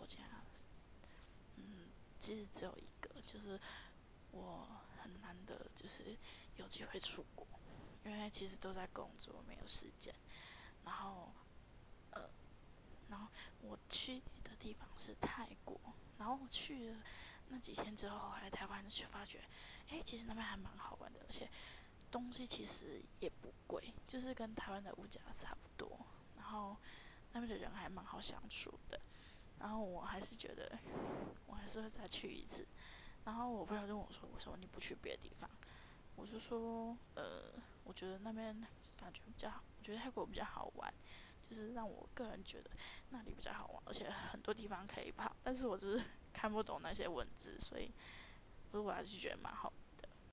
国家，嗯，其实只有一个，就是我很难得就是有机会出国，因为其实都在工作，没有时间。然后，呃，然后我去的地方是泰国，然后我去了那几天之后，来台湾就发觉，哎，其实那边还蛮好玩的，而且东西其实也不贵，就是跟台湾的物价差不多。然后那边的人还蛮好相处的。然后我还是觉得，我还是会再去一次。然后我朋友跟我说：“为什么你不去别的地方？”我就说：“呃，我觉得那边感觉比较好，我觉得泰国比较好玩，就是让我个人觉得那里比较好玩，而且很多地方可以跑。但是我只是看不懂那些文字，所以如果还是觉得蛮好